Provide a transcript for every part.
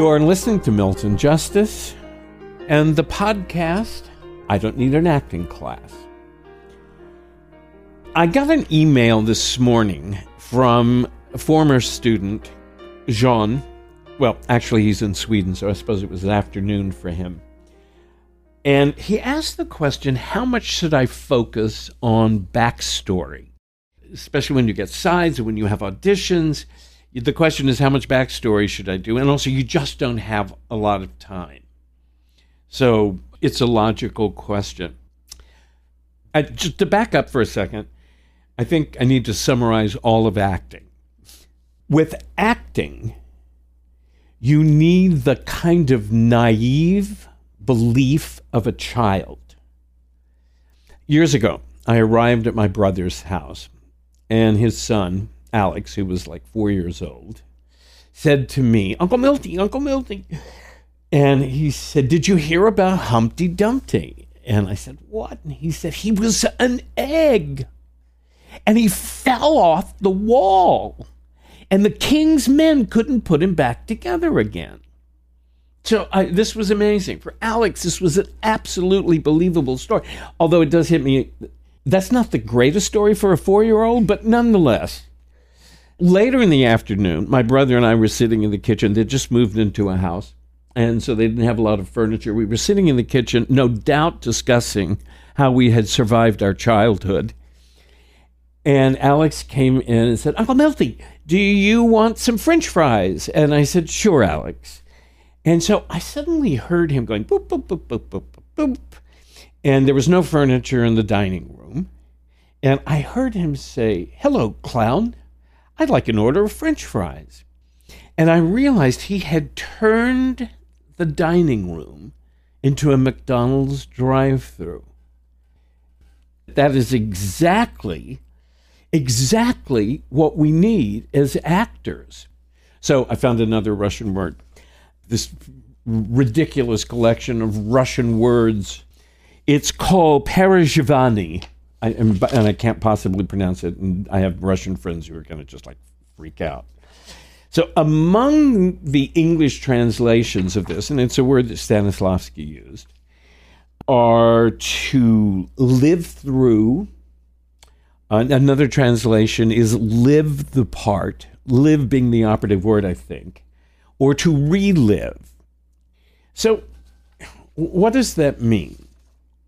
You're listening to Milton Justice and the podcast, I Don't Need an Acting Class. I got an email this morning from a former student, Jean. Well, actually, he's in Sweden, so I suppose it was afternoon for him. And he asked the question how much should I focus on backstory? Especially when you get sides and when you have auditions the question is how much backstory should I do? And also, you just don't have a lot of time. So it's a logical question. I, just to back up for a second, I think I need to summarize all of acting. With acting, you need the kind of naive belief of a child. Years ago, I arrived at my brother's house, and his son, Alex, who was like four years old, said to me, Uncle Milty, Uncle Milty. And he said, Did you hear about Humpty Dumpty? And I said, What? And he said, He was an egg. And he fell off the wall. And the king's men couldn't put him back together again. So I, this was amazing. For Alex, this was an absolutely believable story. Although it does hit me, that's not the greatest story for a four year old, but nonetheless, Later in the afternoon, my brother and I were sitting in the kitchen. They'd just moved into a house, and so they didn't have a lot of furniture. We were sitting in the kitchen, no doubt discussing how we had survived our childhood. And Alex came in and said, Uncle Melty, do you want some french fries? And I said, Sure, Alex. And so I suddenly heard him going boop, boop, boop, boop, boop, boop. And there was no furniture in the dining room. And I heard him say, Hello, clown. I'd like an order of french fries. And I realized he had turned the dining room into a McDonald's drive through. That is exactly, exactly what we need as actors. So I found another Russian word. This ridiculous collection of Russian words. It's called perezhivanie. I, and, and I can't possibly pronounce it. And I have Russian friends who are going to just like freak out. So, among the English translations of this, and it's a word that Stanislavski used, are to live through. Uh, another translation is live the part, live being the operative word, I think, or to relive. So, what does that mean?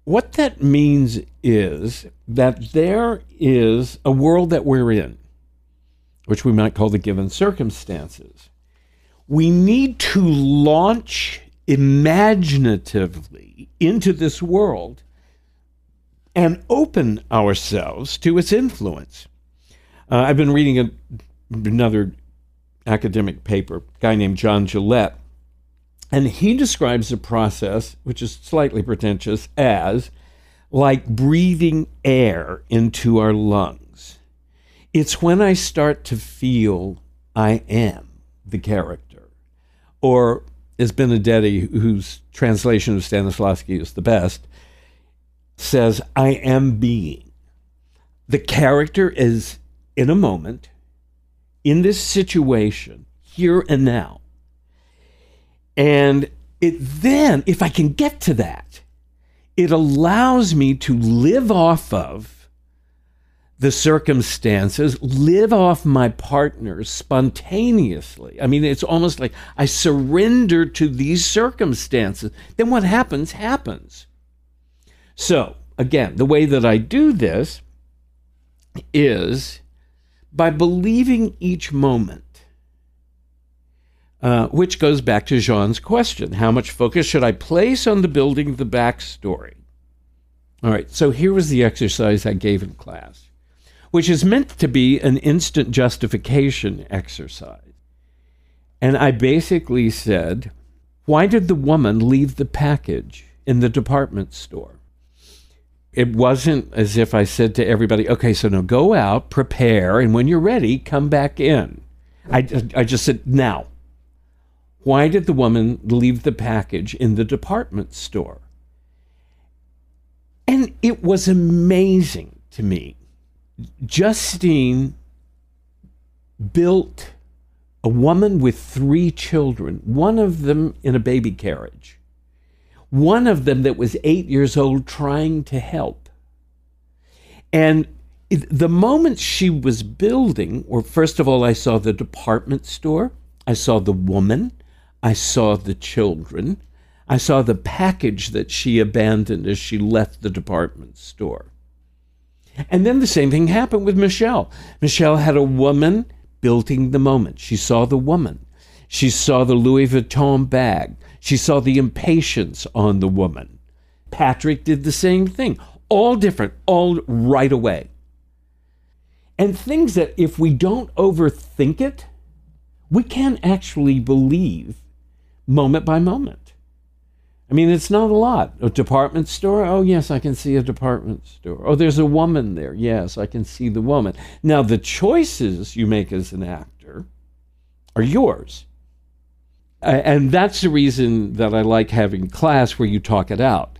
What that means is that there is a world that we're in, which we might call the given circumstances. We need to launch imaginatively into this world and open ourselves to its influence. Uh, I've been reading a, another academic paper, a guy named John Gillett, and he describes the process, which is slightly pretentious, as like breathing air into our lungs. It's when I start to feel I am the character. Or, as Benedetti, whose translation of Stanislavski is the best, says, I am being. The character is in a moment, in this situation, here and now. And it then, if I can get to that, it allows me to live off of the circumstances, live off my partner spontaneously. I mean, it's almost like I surrender to these circumstances. Then what happens, happens. So, again, the way that I do this is by believing each moment uh, which goes back to Jean's question how much focus should I place on the building the backstory? All right, so here was the exercise I gave in class, which is meant to be an instant justification exercise. And I basically said, Why did the woman leave the package in the department store? It wasn't as if I said to everybody, okay, so now go out, prepare, and when you're ready, come back in. I, I just said, now, why did the woman leave the package in the department store? And it was amazing to me. Justine built a woman with three children, one of them in a baby carriage, one of them that was eight years old trying to help. And the moment she was building, or first of all, I saw the department store, I saw the woman, I saw the children, I saw the package that she abandoned as she left the department store. And then the same thing happened with Michelle. Michelle had a woman building the moment. She saw the woman. She saw the Louis Vuitton bag. She saw the impatience on the woman. Patrick did the same thing. All different, all right away. And things that if we don't overthink it, we can actually believe moment by moment. I mean, it's not a lot. A department store? Oh, yes, I can see a department store. Oh, there's a woman there. Yes, I can see the woman. Now, the choices you make as an actor are yours. And that's the reason that I like having class where you talk it out.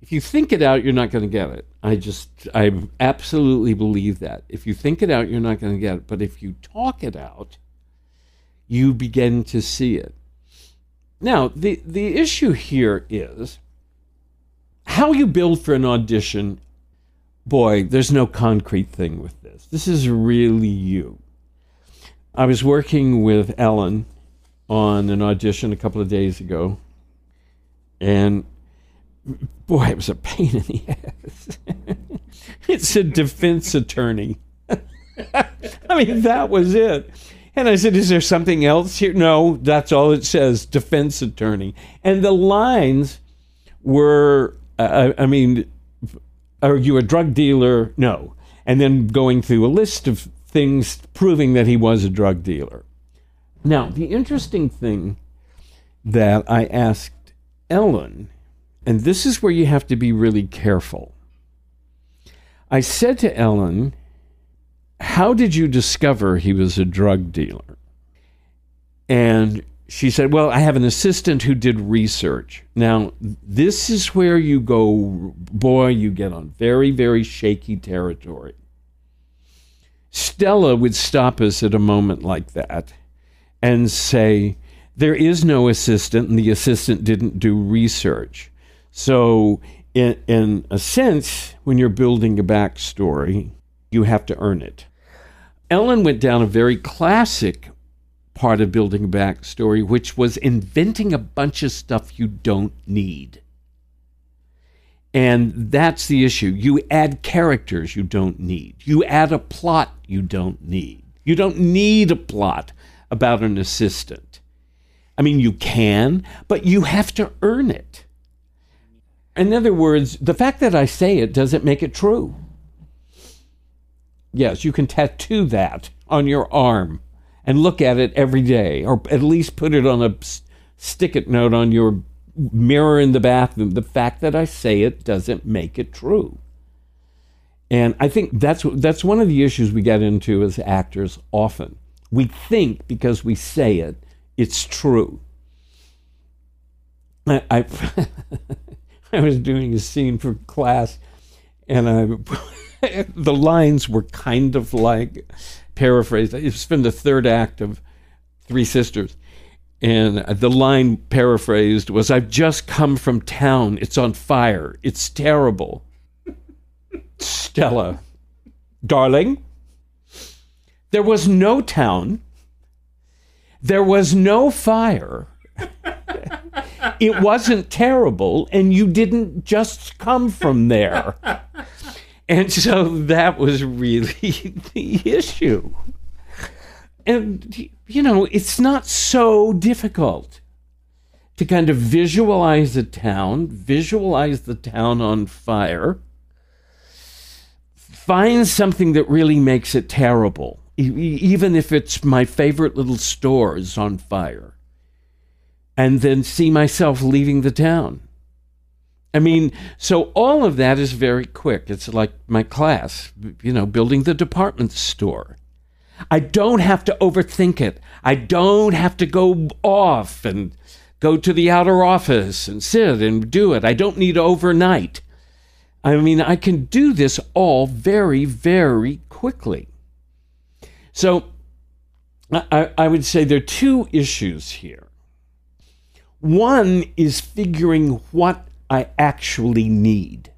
If you think it out, you're not going to get it. I just, I absolutely believe that. If you think it out, you're not going to get it. But if you talk it out, you begin to see it. Now, the, the issue here is how you build for an audition. Boy, there's no concrete thing with this. This is really you. I was working with Ellen on an audition a couple of days ago, and boy, it was a pain in the ass. it's a defense attorney. I mean, that was it. And I said, Is there something else here? No, that's all it says defense attorney. And the lines were, uh, I mean, are you a drug dealer? No. And then going through a list of things proving that he was a drug dealer. Now, the interesting thing that I asked Ellen, and this is where you have to be really careful. I said to Ellen, how did you discover he was a drug dealer? And she said, Well, I have an assistant who did research. Now, this is where you go, boy, you get on very, very shaky territory. Stella would stop us at a moment like that and say, There is no assistant, and the assistant didn't do research. So, in, in a sense, when you're building a backstory, you have to earn it. Ellen went down a very classic part of building a backstory, which was inventing a bunch of stuff you don't need. And that's the issue. You add characters you don't need. You add a plot you don't need. You don't need a plot about an assistant. I mean, you can, but you have to earn it. In other words, the fact that I say it doesn't make it true. Yes, you can tattoo that on your arm and look at it every day, or at least put it on a stick it note on your mirror in the bathroom. The fact that I say it doesn't make it true. And I think that's that's one of the issues we get into as actors often. We think because we say it, it's true. I, I, I was doing a scene for class, and I the lines were kind of like paraphrased. It's from the third act of Three Sisters. And the line paraphrased was I've just come from town. It's on fire. It's terrible. Stella, darling, there was no town. There was no fire. it wasn't terrible, and you didn't just come from there. And so that was really the issue. And, you know, it's not so difficult to kind of visualize a town, visualize the town on fire, find something that really makes it terrible, even if it's my favorite little store is on fire, and then see myself leaving the town I mean, so all of that is very quick. It's like my class, you know, building the department store. I don't have to overthink it. I don't have to go off and go to the outer office and sit and do it. I don't need overnight. I mean, I can do this all very, very quickly. So I, I would say there are two issues here. One is figuring what I actually need.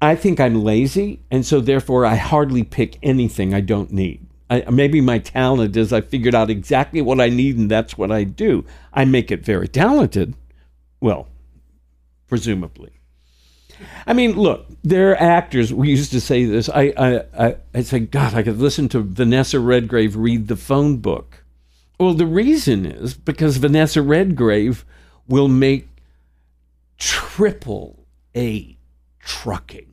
I think I'm lazy, and so therefore I hardly pick anything I don't need. I, maybe my talent is I figured out exactly what I need, and that's what I do. I make it very talented. Well, presumably. I mean, look, there are actors. We used to say this. I, I, I, I say, God, I could listen to Vanessa Redgrave read the phone book. Well, the reason is because Vanessa Redgrave will make triple A trucking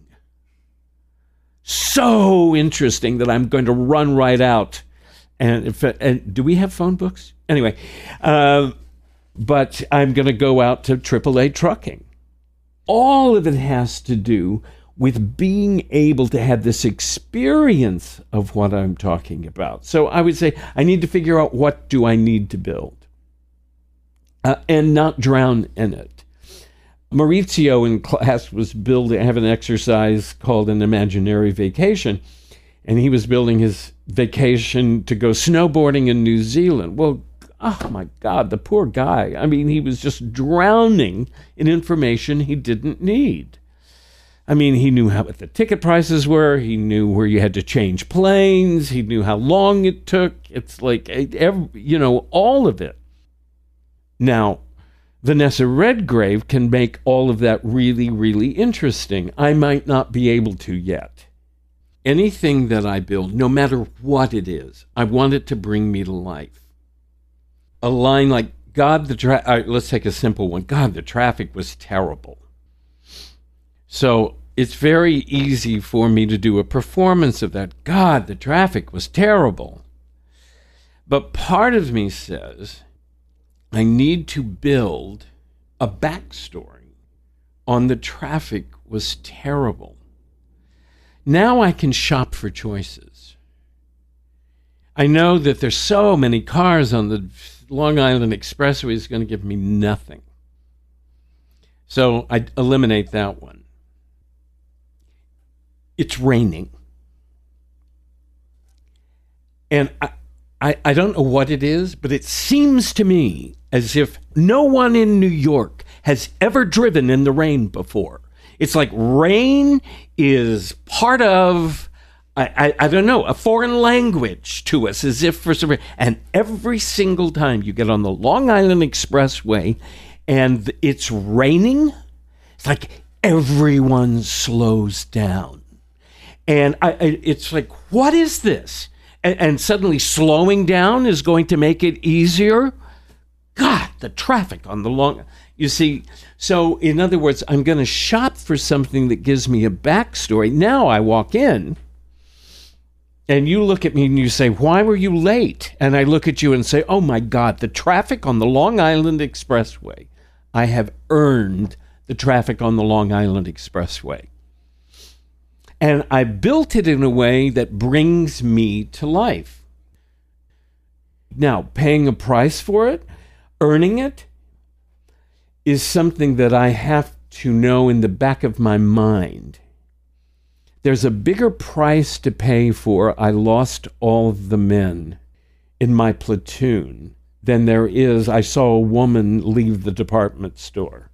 so interesting that I'm going to run right out. And, if, and do we have phone books? Anyway, uh, but I'm going to go out to AAA trucking. All of it has to do with being able to have this experience of what I'm talking about. So I would say I need to figure out what do I need to build uh, and not drown in it. Maurizio in class was building, have an exercise called an imaginary vacation, and he was building his vacation to go snowboarding in New Zealand. Well, oh my God, the poor guy. I mean, he was just drowning in information he didn't need. I mean, he knew how what the ticket prices were. He knew where you had to change planes. He knew how long it took. It's like, eh, every, you know, all of it. Now, Vanessa Redgrave can make all of that really, really interesting. I might not be able to yet. Anything that I build, no matter what it is, I want it to bring me to life. A line like, God, the tra- right, let's take a simple one. God, the traffic was terrible. So it's very easy for me to do a performance of that. God, the traffic was terrible. But part of me says, I need to build a backstory on the traffic was terrible. Now I can shop for choices. I know that there's so many cars on the Long Island Expressway is going to give me nothing. So I eliminate that one. It's raining. And I, I, I don't know what it is, but it seems to me as if no one in New York has ever driven in the rain before. It's like rain is part of, I, I, I, don't know, a foreign language to us, as if for some reason. And every single time you get on the Long Island Expressway and it's raining, it's like everyone slows down. And I, it's like, what is this? And, and suddenly slowing down is going to make it easier God, the traffic on the long. You see, so in other words, I'm going to shop for something that gives me a backstory. Now I walk in and you look at me and you say, Why were you late? And I look at you and say, Oh my God, the traffic on the Long Island Expressway. I have earned the traffic on the Long Island Expressway. And I built it in a way that brings me to life. Now, paying a price for it, earning it is something that I have to know in the back of my mind. There's a bigger price to pay for I lost all the men in my platoon than there is I saw a woman leave the department store.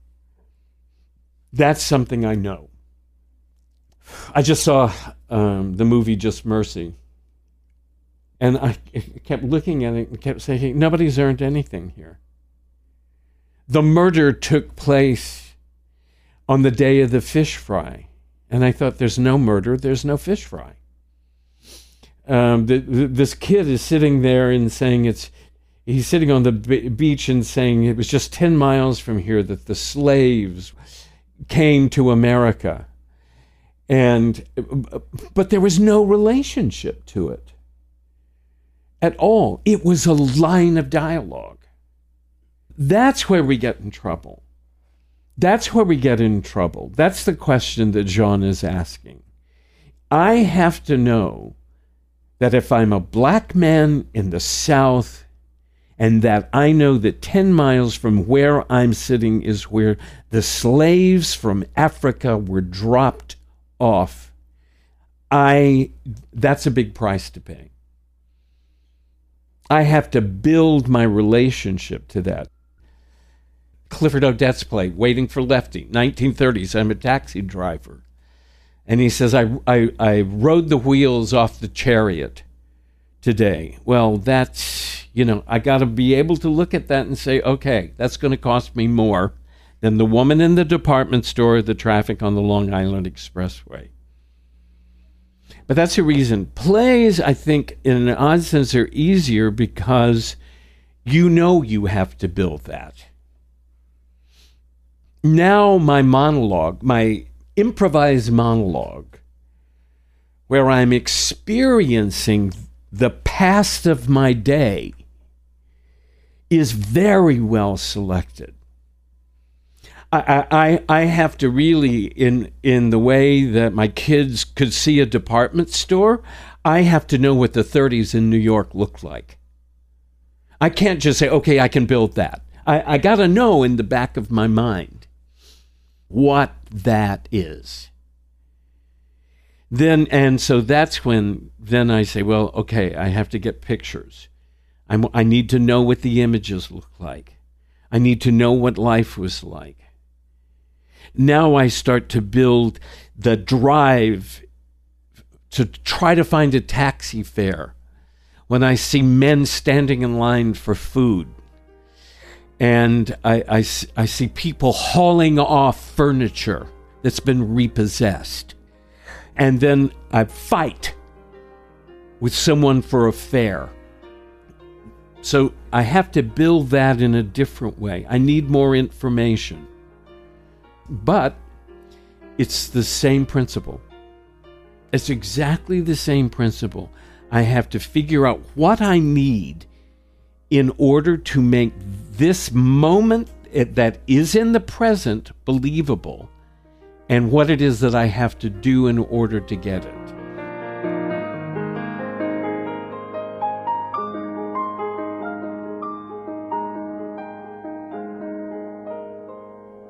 That's something I know. I just saw um, the movie Just Mercy. And I kept looking at it and kept saying, nobody's earned anything here the murder took place on the day of the fish fry. And I thought, there's no murder, there's no fish fry. Um, the, the, this kid is sitting there and saying it's, he's sitting on the beach and saying it was just 10 miles from here that the slaves came to America. And, but there was no relationship to it at all. It was a line of dialogue. That's where we get in trouble. That's where we get in trouble. That's the question that Jean is asking. I have to know that if I'm a black man in the South and that I know that 10 miles from where I'm sitting is where the slaves from Africa were dropped off, I that's a big price to pay. I have to build my relationship to that. Clifford Odets play, Waiting for Lefty, 1930s. I'm a taxi driver. And he says, I, I, I rode the wheels off the chariot today. Well, that's, you know, I got to be able to look at that and say, okay, that's going to cost me more than the woman in the department store, the traffic on the Long Island Expressway. But that's the reason. Plays, I think, in an odd sense, are easier because you know you have to build that. Now, my monologue, my improvised monologue, where I'm experiencing the past of my day, is very well selected. I, I, I have to really in in the way that my kids could see a department store, I have to know what the 30s in New York looked like. I can't just say, okay, I can build that. I, I got to know in the back of my mind what that is. Then, and so that's when then I say, well, okay, I have to get pictures. I'm, I need to know what the images look like. I need to know what life was like now I start to build the drive to try to find a taxi fare when I see men standing in line for food. And I, I, I see people hauling off furniture that's been repossessed. And then I fight with someone for a fare. So I have to build that in a different way. I need more information. But it's the same principle. It's exactly the same principle. I have to figure out what I need in order to make this moment that is in the present believable and what it is that I have to do in order to get it.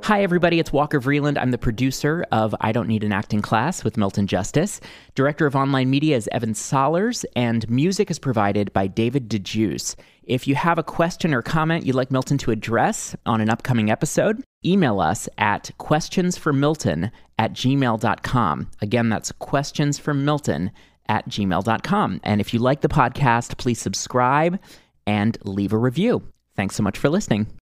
Hi, everybody. It's Walker Vreeland. I'm the producer of I Don't Need an Acting Class with Milton Justice. Director of online media is Evan Solers, and music is provided by David DeJuice. If you have a question or comment you'd like Milton to address on an upcoming episode, email us at questionsformilton at gmail.com. Again, that's questionsformilton at gmail.com. And if you like the podcast, please subscribe and leave a review. Thanks so much for listening.